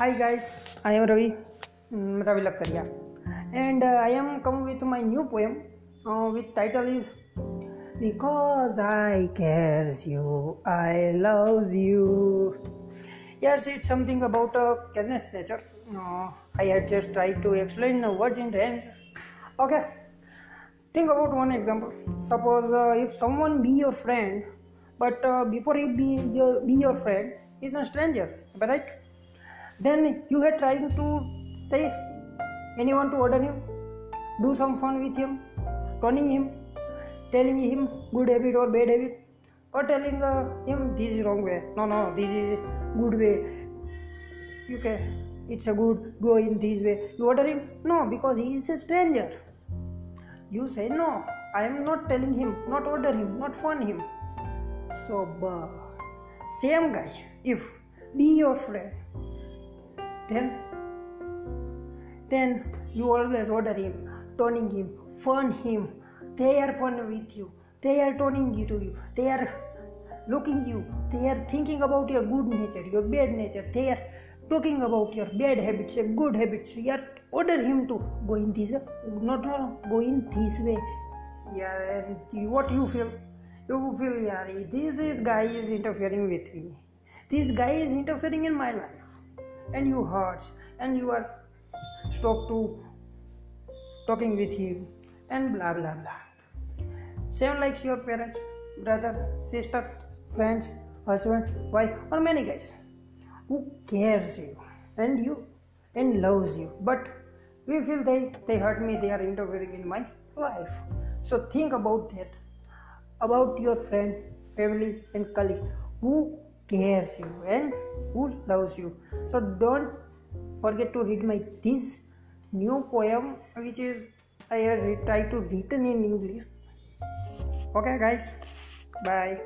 Hi guys, I am Ravi, mm, Ravi and uh, I am come with my new poem. Uh, with title is Because I cares you, I loves you. Yes, it's something about uh, careless nature. Uh, I had just tried to explain the words in rhymes. Okay, think about one example. Suppose uh, if someone be your friend, but uh, before he be your, be your friend, he's a stranger. Right? Then you are trying to say anyone to order him, do some fun with him, turning him, telling him good habit or bad habit, or telling uh, him this is wrong way. No, no, this is good way. You can, it's a good go in this way. You order him? No, because he is a stranger. You say no. I am not telling him, not order him, not fun him. So, same guy, if be your friend, then then you always order him, toning him, fun him. They are fun with you. They are toning you to you. They are looking you. They are thinking about your good nature, your bad nature. They are talking about your bad habits, your good habits. You are order him to go in this way. Not no, go in this way. Yeah, and what you feel? You feel, yeah, this is guy is interfering with me. This guy is interfering in my life, and you hurts, and you are stop to talking with him, and blah blah blah. Same likes your parents, brother, sister, friends, husband, wife, or many guys who cares you and you and loves you. But we feel they they hurt me, they are interfering in my life. So think about that, about your friend, family, and colleague who cares you and who loves you. So don't forget to read my this new poem which is I have tried to written in English. Okay guys, bye.